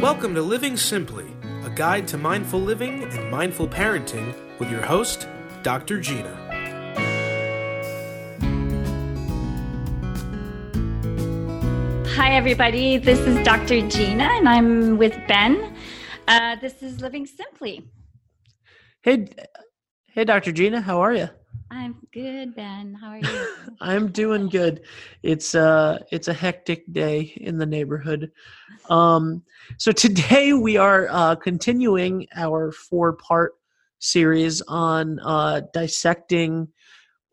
Welcome to Living Simply, a guide to mindful living and mindful parenting with your host, Dr. Gina. Hi, everybody. This is Dr. Gina, and I'm with Ben. Uh, this is Living Simply. Hey, hey, Dr. Gina, how are you? I'm good, Ben. How are you? I'm doing good. It's uh it's a hectic day in the neighborhood. Um so today we are uh continuing our four-part series on uh dissecting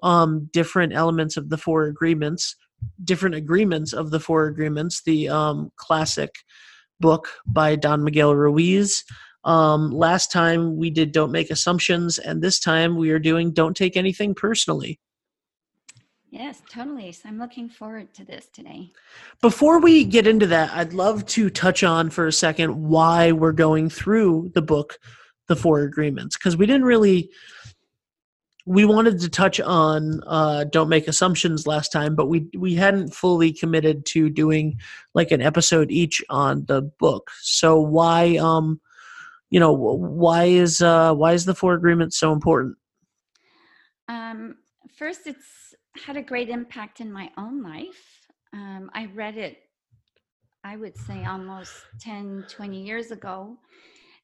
um different elements of the four agreements, different agreements of the four agreements, the um classic book by Don Miguel Ruiz. Um, last time we did Don't Make Assumptions, and this time we are doing Don't Take Anything Personally. yes, totally. So I'm looking forward to this today. Before we get into that, I'd love to touch on for a second why we're going through the book, The Four Agreements, because we didn't really. We wanted to touch on uh, "Don't Make Assumptions" last time, but we we hadn't fully committed to doing like an episode each on the book. So why um, you know why is uh why is the four agreements so important Um, first, it's had a great impact in my own life. Um, I read it, I would say, almost 10, 20 years ago.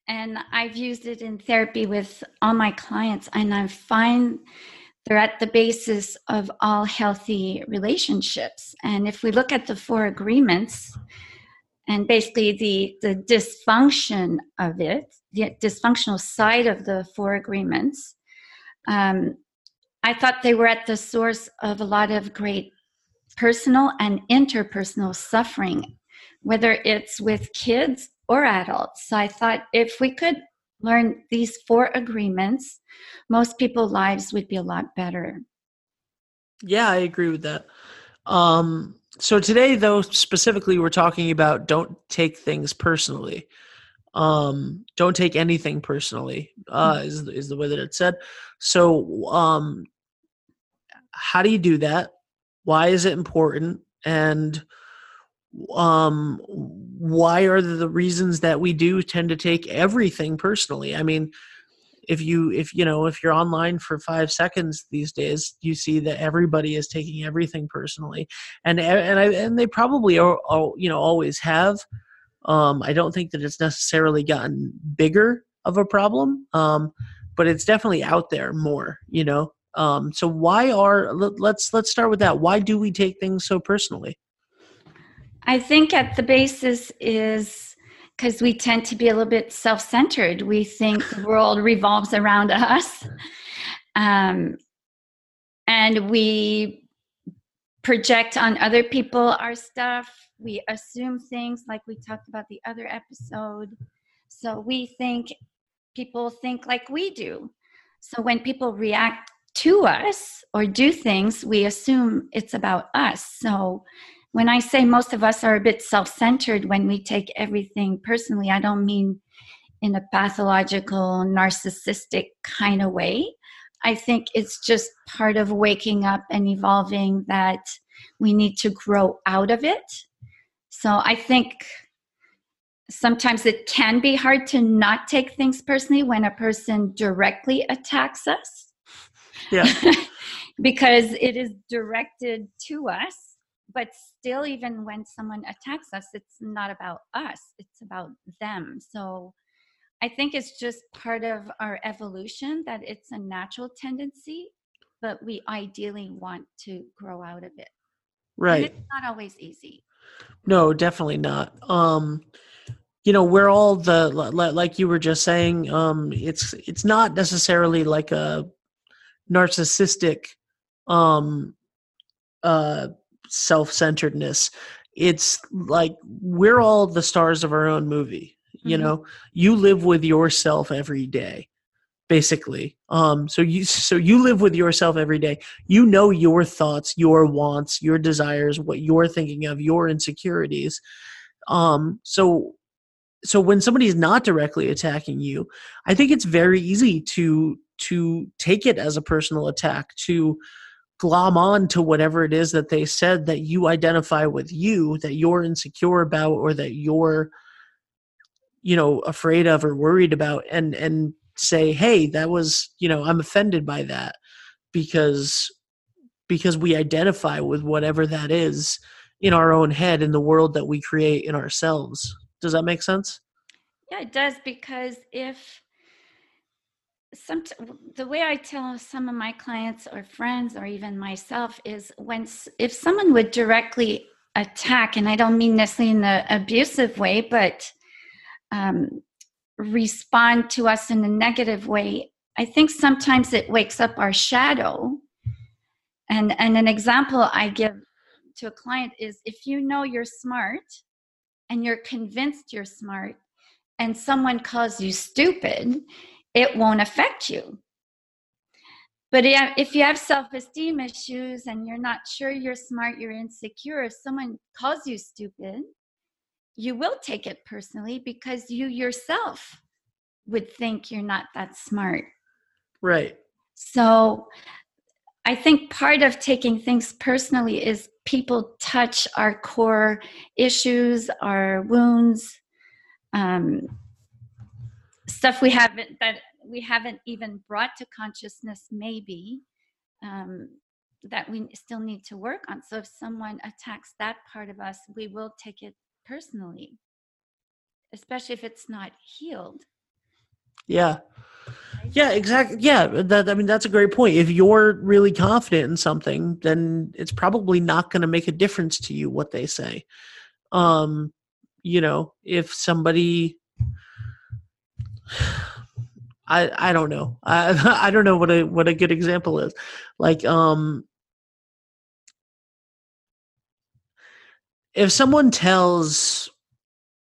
And I've used it in therapy with all my clients, and I find they're at the basis of all healthy relationships. And if we look at the four agreements, and basically the the dysfunction of it, the dysfunctional side of the four agreements, um, I thought they were at the source of a lot of great personal and interpersonal suffering, whether it's with kids or adults. So I thought if we could learn these four agreements, most people's lives would be a lot better. yeah i agree with that um so today though specifically we're talking about don't take things personally. Um don't take anything personally uh is, is the way that it's said. So um how do you do that? Why is it important? And um why are the reasons that we do tend to take everything personally? I mean if you if you know if you're online for five seconds these days you see that everybody is taking everything personally. And and I, and they probably are, are you know always have. Um i don't think that it's necessarily gotten bigger of a problem um but it's definitely out there more you know? Um so why are let, let's let's start with that. Why do we take things so personally? I think at the basis is because we tend to be a little bit self centered. We think the world revolves around us. Um, and we project on other people our stuff. We assume things like we talked about the other episode. So we think people think like we do. So when people react to us or do things, we assume it's about us. So when I say most of us are a bit self centered when we take everything personally, I don't mean in a pathological, narcissistic kind of way. I think it's just part of waking up and evolving that we need to grow out of it. So I think sometimes it can be hard to not take things personally when a person directly attacks us. yeah because it is directed to us but still even when someone attacks us it's not about us it's about them so i think it's just part of our evolution that it's a natural tendency but we ideally want to grow out of it and right it's not always easy No, definitely not. Um, you know, we're all the li- li- like you were just saying. Um, it's it's not necessarily like a narcissistic, um, uh, self-centeredness. It's like we're all the stars of our own movie. You Mhm. know, you live with yourself every day, basically. Um, so you so you live with yourself every day. You know your thoughts, your wants, your desires, what you're thinking of, your insecurities. Um, so so when somebody's not directly attacking you, I think it's very easy to to take it as a personal attack, to glom on to whatever it is that they said that you identify with you, that you're insecure about, or that you're you know afraid of or worried about and and say hey that was you know i'm offended by that because because we identify with whatever that is in our own head in the world that we create in ourselves. Does that make sense? Yeah it does because if some the way i tell some of my clients or friends or even myself is when if someone would directly attack and i don't mean necessarily in an abusive way but um, respond to us in a negative way i think sometimes it wakes up our shadow. And and an example i give to a client is if you know you're smart and you're convinced you're smart and someone calls you stupid it won't affect you. But if you have self esteem issues and you're not sure you're smart, you're insecure, if someone calls you stupid, you will take it personally because you yourself would think you're not that smart. Right. So I think part of taking things personally is people touch our core issues, our wounds, um, stuff we haven't that we haven't even brought to consciousness maybe um, that we still need to work on. So if someone attacks that part of us we will take it personally especially if it's not healed. Yeah. Yeah exactly yeah that i mean that's a great point. If you're really confident in something then it's probably not going to make a difference to you what they say. Um you know if somebody I I don't know. I I don't know what a what a good example is. Like um if someone tells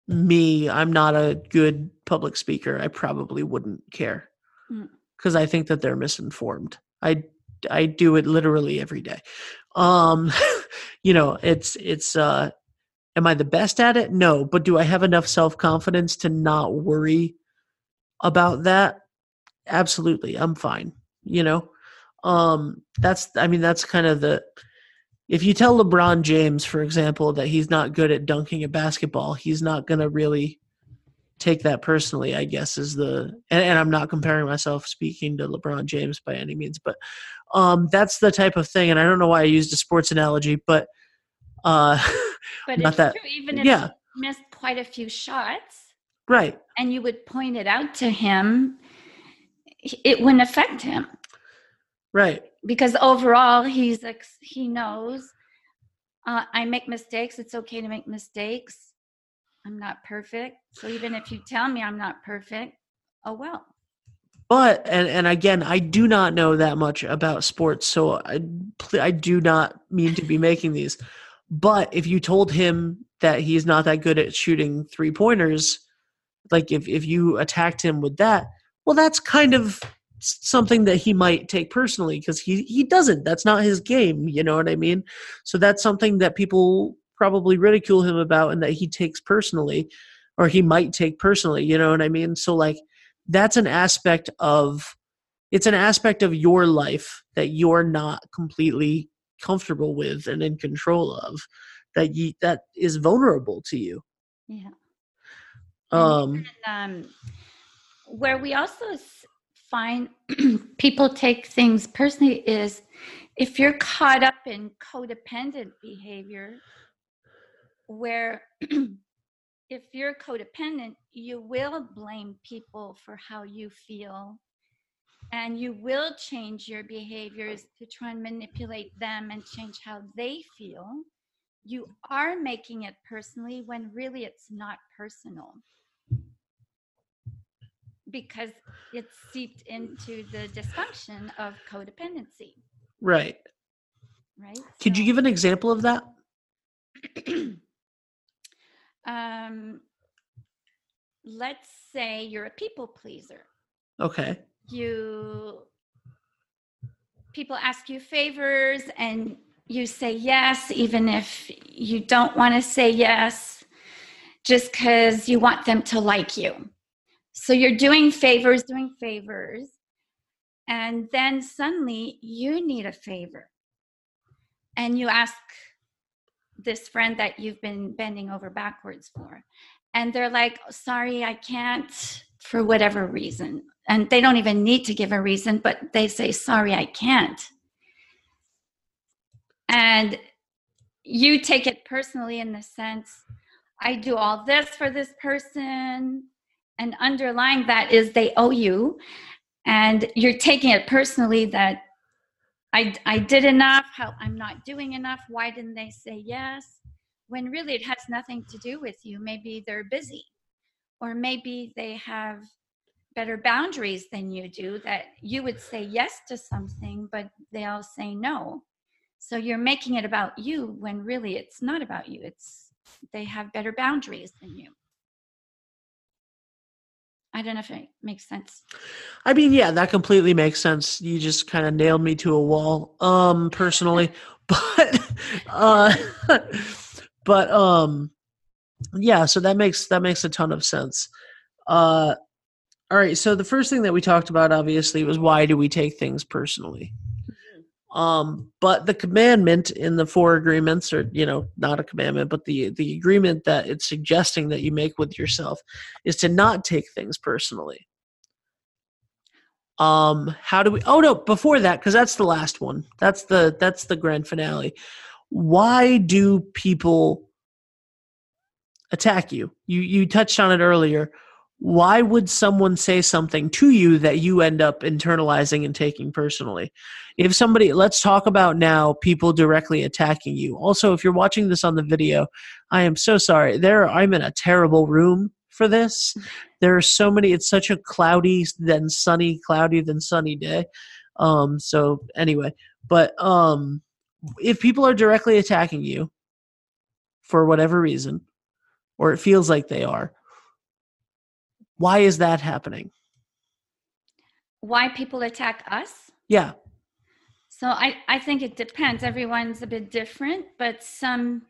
me I'm not a good public speaker, I probably wouldn't care. Cuz I think that they're misinformed. I I do it literally every day. Um you know, it's it's uh am I the best at it? No, but do I have enough self-confidence to not worry about that absolutely i'm fine you know? Um that's i mean that's kind of the if you tell lebron james for example that he's not good at dunking a basketball he's not going to really take that personally i guess is the and, and, i'm not comparing myself speaking to lebron james by any means but um that's the type of thing and i don't know why i used a sports analogy but uh but not that true, even if yeah. missed quite a few shots Right. And you would point it out to him, it wouldn't affect him. Right. Because overall, he's like, he knows uh, I make mistakes. It's okay to make mistakes. I'm not perfect. So even if you tell me I'm not perfect, oh well. But and and again, I do not know that much about sports, so I I do not mean to be making these. But if you told him that he's not that good at shooting three pointers, like if if you attacked him with that well that's kind of something that he might take personally because he he doesn't. That's not his game you know what i mean? So that's something that people probably ridicule him about and that he takes personally or he might take personally you know what i mean? So like that's an aspect of it's an aspect of your life that you're not completely comfortable with and in control of that you that is vulnerable to you. Yeah um, and, um, where we also find people take things personally is if you're caught up in codependent behavior, where if you're codependent, you will blame people for how you feel and you will change your behaviors to try and manipulate them and change how they feel. You are making it personally when really it's not personal because it's seeped into the dysfunction of codependency. Right. Right. Could so, you give an example of that? um, let's say you're a people pleaser. Okay. You people ask you favors and you say yes even if you don't want to say yes just cuz you want them to like you so you're doing favors, doing favors, and then suddenly you need a favor. And you ask this friend that you've been bending over backwards for. and they're like, oh, sorry, I can't for whatever reason. And they don't even need to give a reason, but they say, sorry, I can't. And you take it personally in the sense, I do all this for this person. And underlying that is they owe you. And you're taking it personally that I, I did enough, how I'm not doing enough. Why didn't they say yes? When really it has nothing to do with you. Maybe they're busy, or maybe they have better boundaries than you do that you would say yes to something, but they'll say no. So you're making it about you when really it's not about you. It's they have better boundaries than you. I don't know if it makes sense. I mean, yeah, that completely makes sense. You just kind of nailed me to a wall, um, personally, but, uh, but, um, yeah, so that makes, that makes a ton of sense. Uh, all right. So the first thing that we talked about, obviously, was why do we take things personally? Um, but the commandment in the four agreements, or you know, not a commandment, but the the agreement that it's suggesting that you make with yourself is to not take things personally. Um, how do we? Oh no, before that, because that's the last one. That's the that's the grand finale. Why do people attack you? You you touched on it earlier why would someone say something to you that you end up internalizing and taking personally? If somebody, let's talk about now people directly attacking you. Also, if you're watching this on the video, I am so sorry. There, I'm in a terrible room for this. There are so many. It's such a cloudy, then sunny, cloudy, then sunny day. Um. So anyway, but um, if people are directly attacking you for whatever reason, or it feels like they are why is that happening? Why people attack us? Yeah. So I, I think it depends. Everyone's a bit different, but some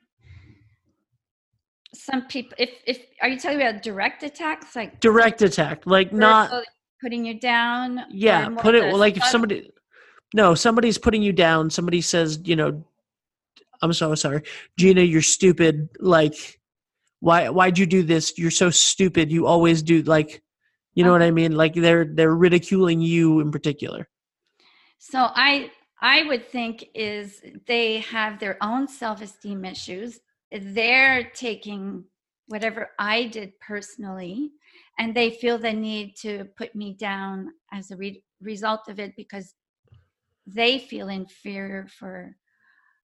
some people if if are you talking about direct attacks like direct attack like not putting you down yeah put it like if somebody no somebody's putting you down somebody says you know i'm so sorry gina you're stupid like why why'd you do this? You're so stupid. You always do like you know what i mean? Like they're they're ridiculing you in particular. So i i would think is they have their own self-esteem issues. They're taking whatever i did personally and they feel the need to put me down as a re- result of it because they feel inferior for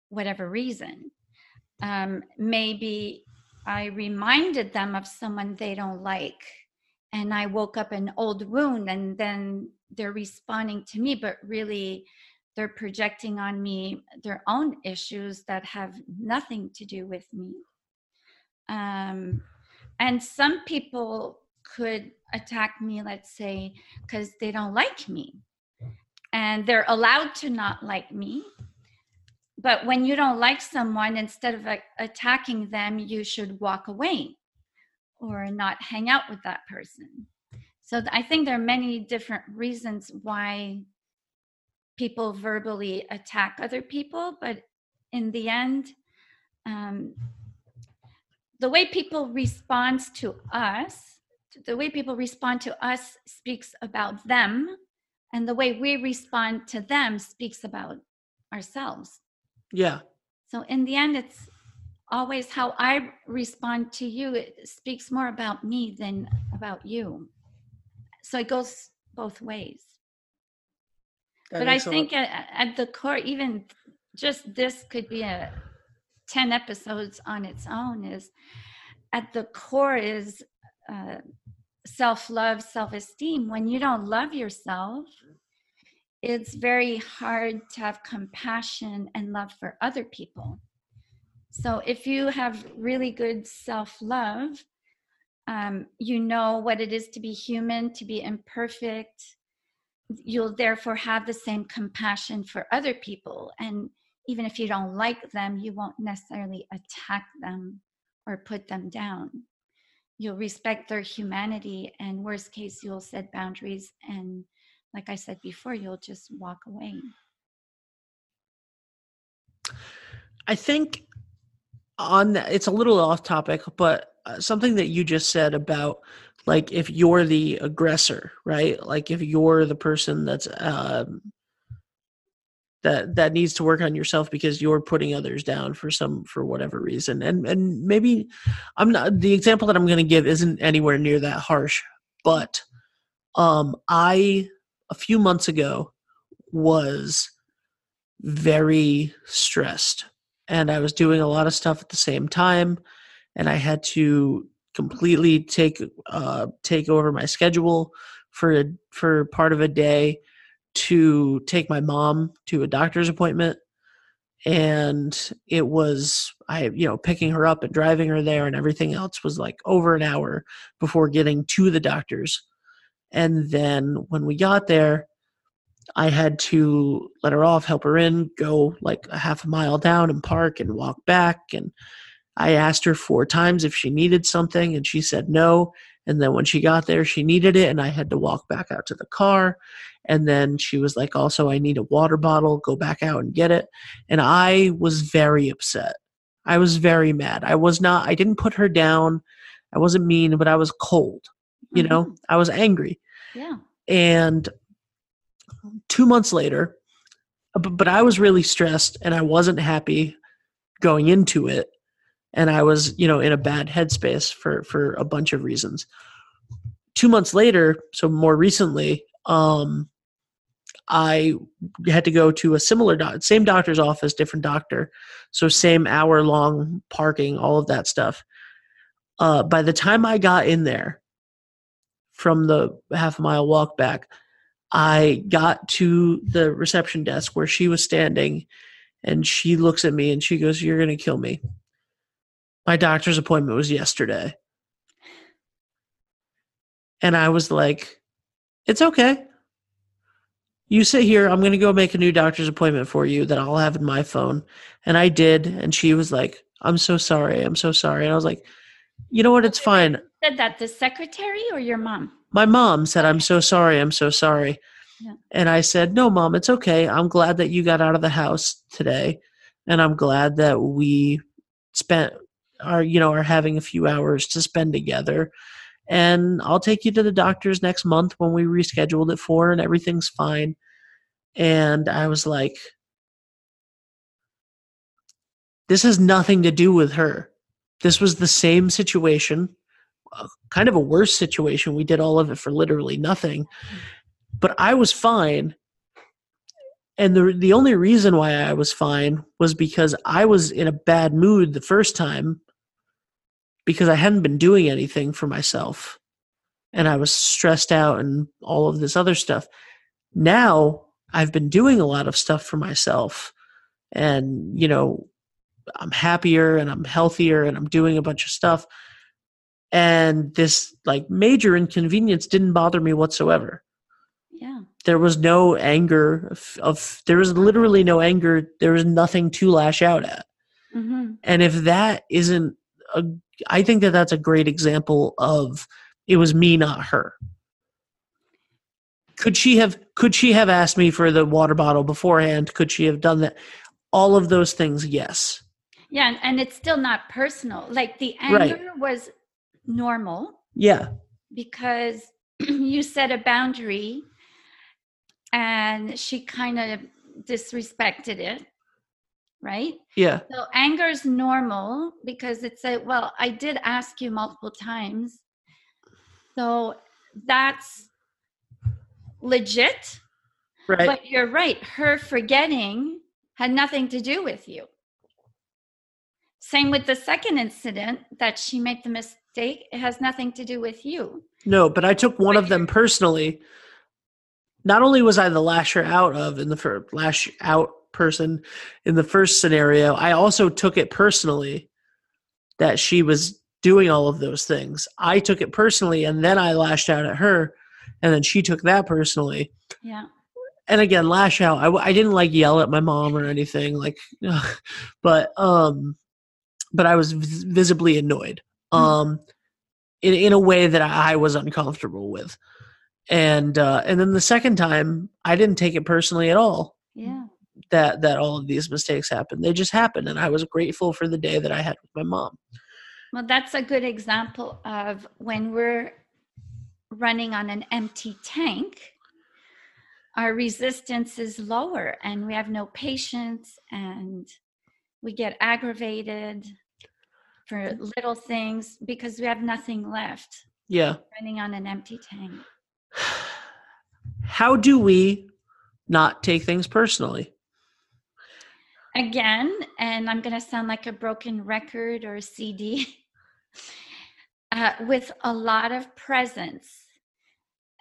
whatever reason. Um, maybe I reminded them of someone they don't like. And I woke up an old wound, and then they're responding to me, but really they're projecting on me their own issues that have nothing to do with me. Um, and some people could attack me, let's say, because they don't like me. And they're allowed to not like me but when you don't like someone instead of attacking them you should walk away or not hang out with that person. So i think there are many different reasons why people verbally attack other people but in the end um, the way people respond to us the way people respond to us speaks about them and the way we respond to them speaks about ourselves yeah. So in the end, it's always how I respond to you. It speaks more about me than about you. So it goes both ways. That but I think at, at, the core, even just this could be a 10 episodes on its own is at the core is uh, self-love self-esteem when you don't love yourself it's very hard to have compassion and love for other people. So if you have really good self love, um, you know what it is to be human, to be imperfect. You'll therefore have the same compassion for other people. And even if you don't like them, you won't necessarily attack them or put them down. You'll respect their humanity, and worst case, you'll set boundaries and like I said before, you'll just walk away. I think on that, it's a little off topic, but uh, something that you just said about like if you're the aggressor, right? Like if you're the person that's um, that that needs to work on yourself because you're putting others down for some for whatever reason, and and maybe I'm not the example that I'm going to give isn't anywhere near that harsh, but um, I a few months ago was very stressed. And I was doing a lot of stuff at the same time and I had to completely take uh, take over my schedule for for part of a day to take my mom to a doctor's appointment. And it was i you know picking her up and driving her there and everything else was like over an hour before getting to the doctor's and then when we got there i had to let her off help her in go like a half a mile down and park and walk back and I asked her four times if she needed something, and she said no. And then when she got there, she needed it, and I had to walk back out to the car. And then she was like, Also, I need a water bottle, go back out and get it. And I was very upset. I was very mad. I was not, I didn't put her down. I wasn't mean, but I was cold. You Mhm. know, I was angry. Yeah. And two months later, but, but I was really stressed and I wasn't happy going into it. And I was, you know, in a bad headspace for for a bunch of reasons. Two months later, so more recently, um, I had to go to a similar doc- same doctor's office, different doctor, so same hour long parking, all of that stuff. Uh, by the time I got in there, from the half mile walk back, I got to the reception desk where she was standing, and she looks at me and she goes, "You're gonna kill me." My doctor's appointment was yesterday, and I was like, "It's okay." You sit here. I'm going to go make a new doctor's appointment for you that I'll have in my phone. And I did. And she was like, I'm so sorry. I'm so sorry. And I was like, you know what? It's fine. Said that the secretary or your mom? My mom said, I'm so sorry. I'm so sorry. Yeah. And I said, No, mom, it's okay. I'm glad that you got out of the house today. And I'm glad that we spent our, you know, are having a few hours to spend together. And I'll take you to the doctor's next month when we rescheduled it for, and everything's fine. And I was like, This has nothing to do with her. This was the same situation, uh, kind of a worse situation. We did all of it for literally nothing. But I was fine. And the the only reason why I was fine was because I was in a bad mood the first time because I hadn't been doing anything for myself. And I was stressed out and all of this other stuff. Now I've been doing a lot of stuff for myself and you know I'm happier and I'm healthier and I'm doing a bunch of stuff. And this like major inconvenience didn't bother me whatsoever. Yeah. There was no anger of, of there was literally no anger. There was nothing to lash out at. hmm And if that isn't a I think that that's a great example of it was me not her. Could she have could she have asked me for the water bottle beforehand? Could she have done that? All of those things, yes. Yeah. And, and it's still not personal. Like the Right. anger was normal Yeah. because you set a boundary and she kind of disrespected it. Right. Yeah. So anger is normal because it's a well, I did ask you multiple times. So that's legit. Right. But you're right. Her forgetting had nothing to do with you. Same with the second incident that she made the mistake. It has nothing to do with you. No, but I took one of them personally. Not only was I the lasher out of in the first lash out person in the first scenario, I also took it personally that she was doing all of those things. I took it personally and then I lashed out at her and then she took that personally. Yeah. And again, lash out. I, I didn't like yell at my mom or anything like but um but I was vis- visibly annoyed. Um in in a way that I was uncomfortable with. And uh and then the second time I didn't take it personally at all. Yeah. that that all of these mistakes happen. They just happen, and I was grateful for the day that I had with my mom. Well, that's a good example of when we're running on an empty tank, our resistance is lower and we have no patience and we get aggravated for little things because we have nothing left. Yeah. Running on an empty tank. How do we not take things personally? Again, and I'm going to sound like a broken record or a CD, uh, with a lot of presence,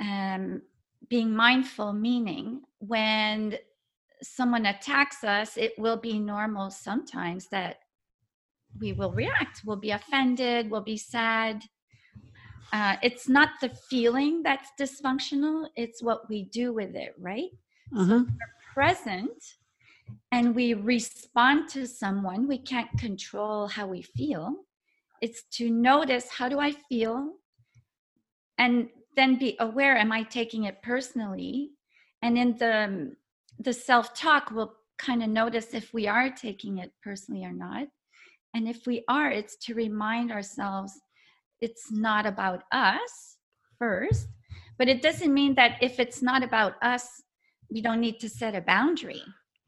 um, being mindful, meaning when someone attacks us, it will be normal sometimes that we will react, we'll be offended, we'll be sad. Uh, it's not the feeling that's dysfunctional, it's what we do with it, right? So we're present and we respond to someone, we can't control how we feel. It's to notice how do I feel and then be aware am I taking it personally? And in the the self-talk we'll kind of notice if we are taking it personally or not. And if we are, it's to remind ourselves it's not about us first, but it doesn't mean that if it's not about us, we don't need to set a boundary.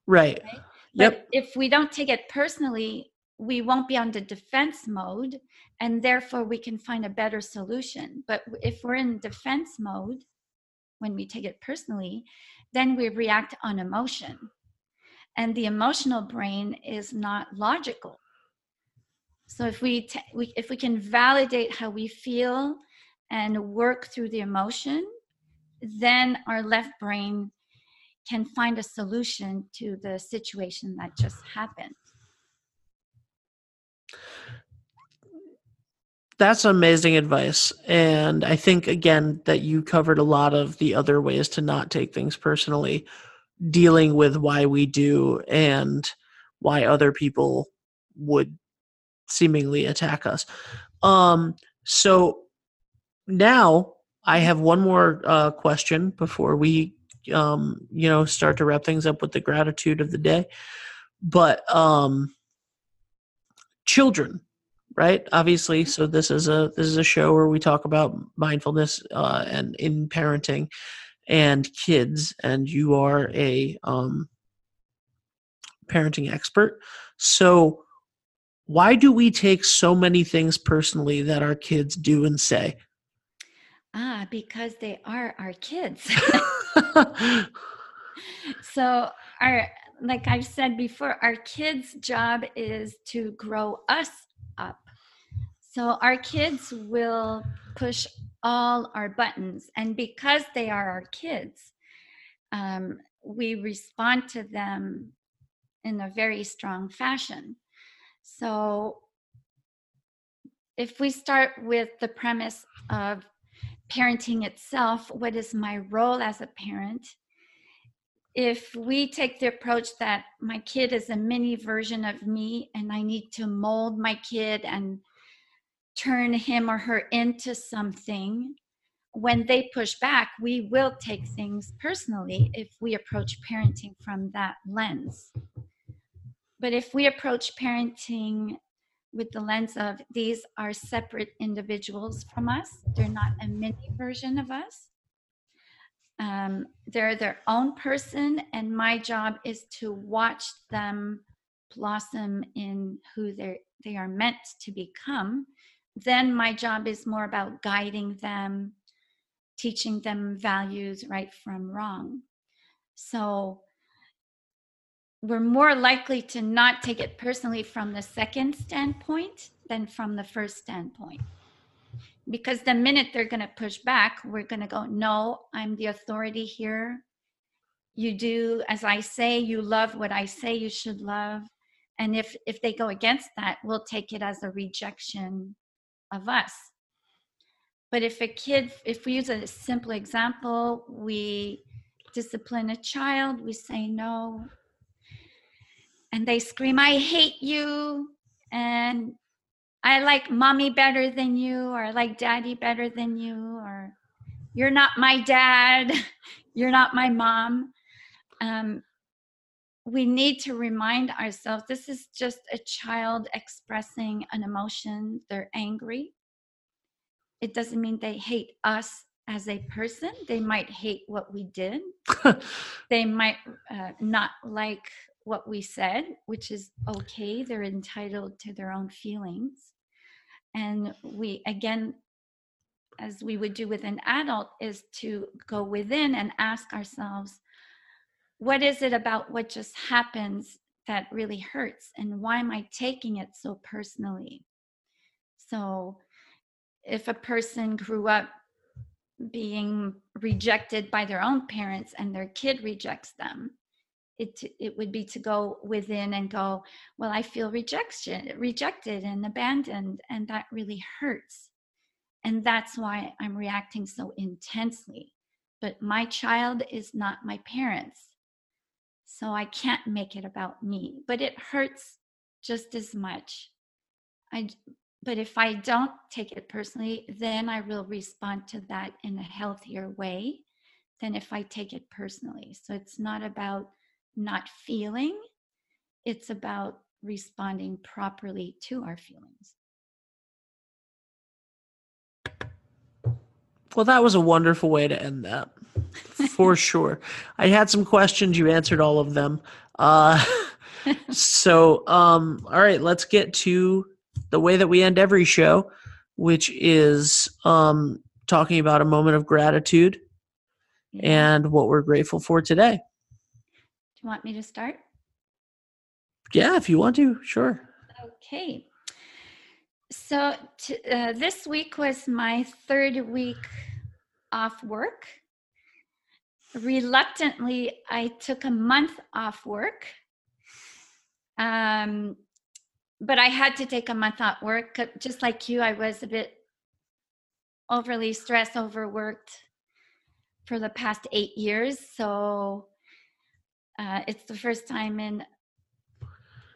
Right. Right? Yep. But if we don't take it personally, we won't be on the defense mode, and therefore we can find a better solution. But if we're in defense mode when we take it personally, then we react on emotion. And the emotional brain is not logical. So if we, t- we if we can validate how we feel and work through the emotion, then our left brain can find a solution to the situation that just happened. That's amazing advice. And I think, again, that you covered a lot of the other ways to not take things personally, dealing with why we do and why other people would seemingly attack us. Um, so now I have one more uh, question before we, um, you know, start to wrap things up with the gratitude of the day. But um, children, right? Obviously, so this is a this is a show where we talk about mindfulness uh, and in parenting and kids, and you are a um, parenting expert. So, why do we take so many things personally that our kids do and say? Ah, because they are our kids. so our like I've said before, our kids' job is to grow us up. So our kids will push all our buttons, and because they are our kids, um, we respond to them in a very strong fashion. So if we start with the premise of parenting itself, what is my role as a parent? If we take the approach that my kid is a mini version of me and I need to mold my kid and turn him or her into something, when they push back, we will take things personally if we approach parenting from that lens. But if we approach parenting with the lens of these are separate individuals from us, they're not a mini version of us. Um, they're their own person, and my job is to watch them blossom in who they they are meant to become. Then my job is more about guiding them, teaching them values right from wrong. So we're more likely to not take it personally from the second standpoint than from the first standpoint. Because the minute they're going to push back, we're going to go, No, I'm the authority here. You do as I say, you love what I say you should love. And if, if they go against that, we'll take it as a rejection of us. But if a kid, if we use a simple example, we discipline a child, we say no, and they scream, I hate you, and I like mommy better than you, or I like daddy better than you, or you're not my dad, you're not my mom. Um, we need to remind ourselves this is just a child expressing an emotion. They're angry. It doesn't mean they hate us as a person. They might hate what we did. they might uh, not like what we said, which is okay. They're entitled to their own feelings. And we, again, as we would do with an adult, is to go within and ask ourselves, what is it about what just happens that really hurts? And why am I taking it so personally? So, if a person grew up being rejected by their own parents and their kid rejects them, it it would be to go within and go well i feel rejection rejected and abandoned and that really hurts. And that's why i'm reacting so intensely. But my child is not my parents so i can't make it about me. But it hurts just as much. I but if i don't take it personally then i will respond to that in a healthier way than if i take it personally. So it's not about not feeling, it's about responding properly to our feelings. Well, that was a wonderful way to end that, for sure. I had some questions, you answered all of them. Uh, so, um, all right, let's get to the way that we end every show, which is um, talking about a moment of gratitude yeah. and what we're grateful for today. Do you want me to start? Yeah, if you want to, sure. Okay. So t- uh, this week was my third week off work. Reluctantly, I took a month off work. Um, but I had to take a month off work. Just like you, I was a bit overly stressed, overworked for the past eight years. So uh, it's the first time in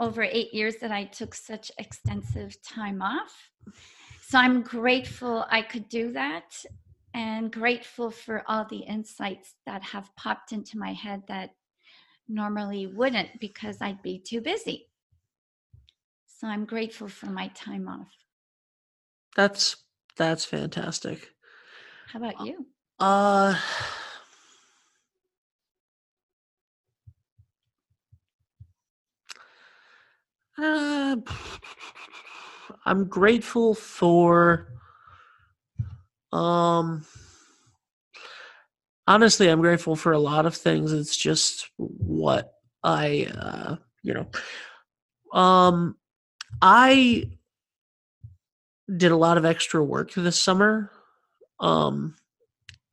over eight years that I took such extensive time off. So I'm grateful I could do that and grateful for all the insights that have popped into my head that normally wouldn't because I'd be too busy. So I'm grateful for my time off. That's that's fantastic. How about you? Uh Uh, I'm grateful for. Um, honestly, I'm grateful for a lot of things. It's just what I, uh, you know, um, I did a lot of extra work this summer. Um,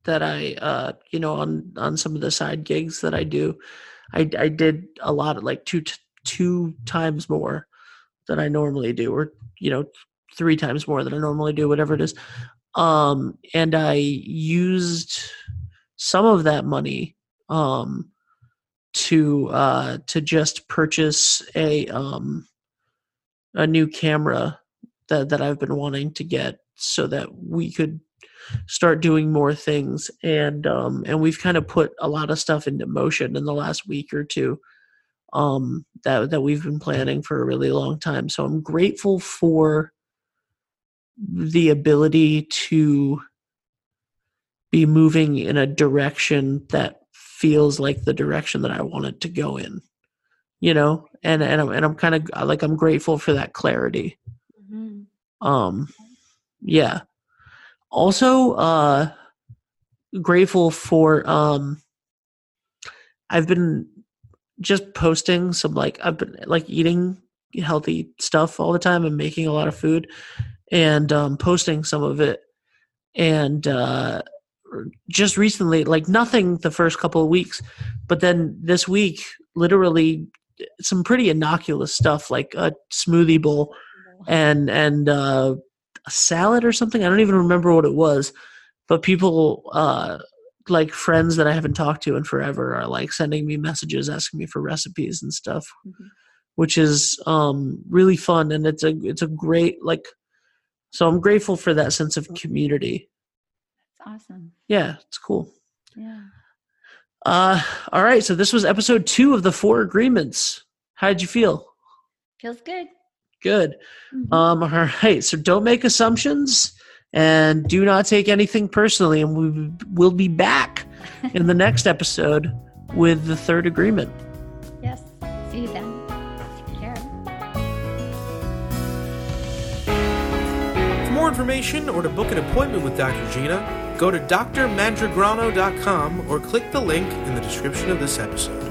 that I, uh, you know, on on some of the side gigs that I do, I I did a lot of like two two times more than I normally do, or you know, three times more than I normally do, whatever it is. Um, and I used some of that money um, to uh, to just purchase a um, a new camera that that I've been wanting to get, so that we could start doing more things and um and we've kind of put a lot of stuff into motion in the last week or two um, that that we've been planning for a really long time. So I'm grateful for the ability to be moving in a direction that feels like the direction that I wanted to go in. You know, and and I'm and I'm kind of like I'm grateful for that clarity. Mm-hmm. Um, yeah. Also, uh, grateful for um. I've been just posting some like I've been like eating healthy stuff all the time and making a lot of food and um, posting some of it. And uh, just recently like nothing the first couple of weeks but then this week literally some pretty innocuous stuff like a smoothie bowl and and uh, a salad or something. I don't even remember what it was but people uh, like friends that I haven't talked to in forever are like sending me messages asking me for recipes and stuff, mm-hmm. which is um, really fun and it's a it's a great like. So I'm grateful for that sense of community. That's awesome. Yeah, it's cool. Yeah. Uh, all right. So this was episode two of the Four Agreements. How did you feel? Feels good. Good. Mhm. Um, all right. So don't make assumptions and do not take anything personally. And we will be back in the next episode with the third agreement. yes. See you then. Take care. For more information or to book an appointment with Dr. Gina, go to drmandragrano.com or click the link in the description of this episode.